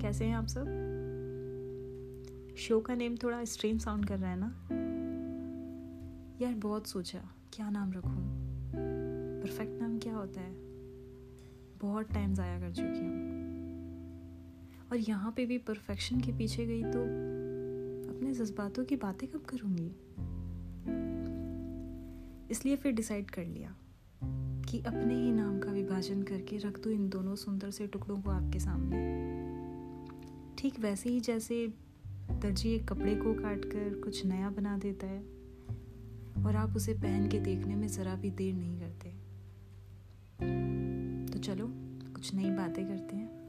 कैसे हैं आप सब? शो का नेम थोड़ा स्ट्रेन साउंड कर रहा है ना? यार, बहुत सोचा, क्या नाम रखूँ? परफेक्ट नाम क्या होता है? बहुत टाइम ज़ाया कर चुकी हूँ। और यहाँ पे भी परफेक्शन के पीछे गई तो अपने जज्बातों की बातें कब करूँगी? इसलिए फिर डिसाइड कर लिया। कि अपने ही नाम का विभाजन करके रख दो इन दोनों सुंदर से टुकड़ों को आपके सामने। ठीक वैसे ही जैसे दर्जी एक कपड़े को काट कर कुछ नया बना देता है, और आप उसे पहन के देखने में ज़रा भी देर नहीं करते। तो चलो, कुछ नई बातें करते हैं।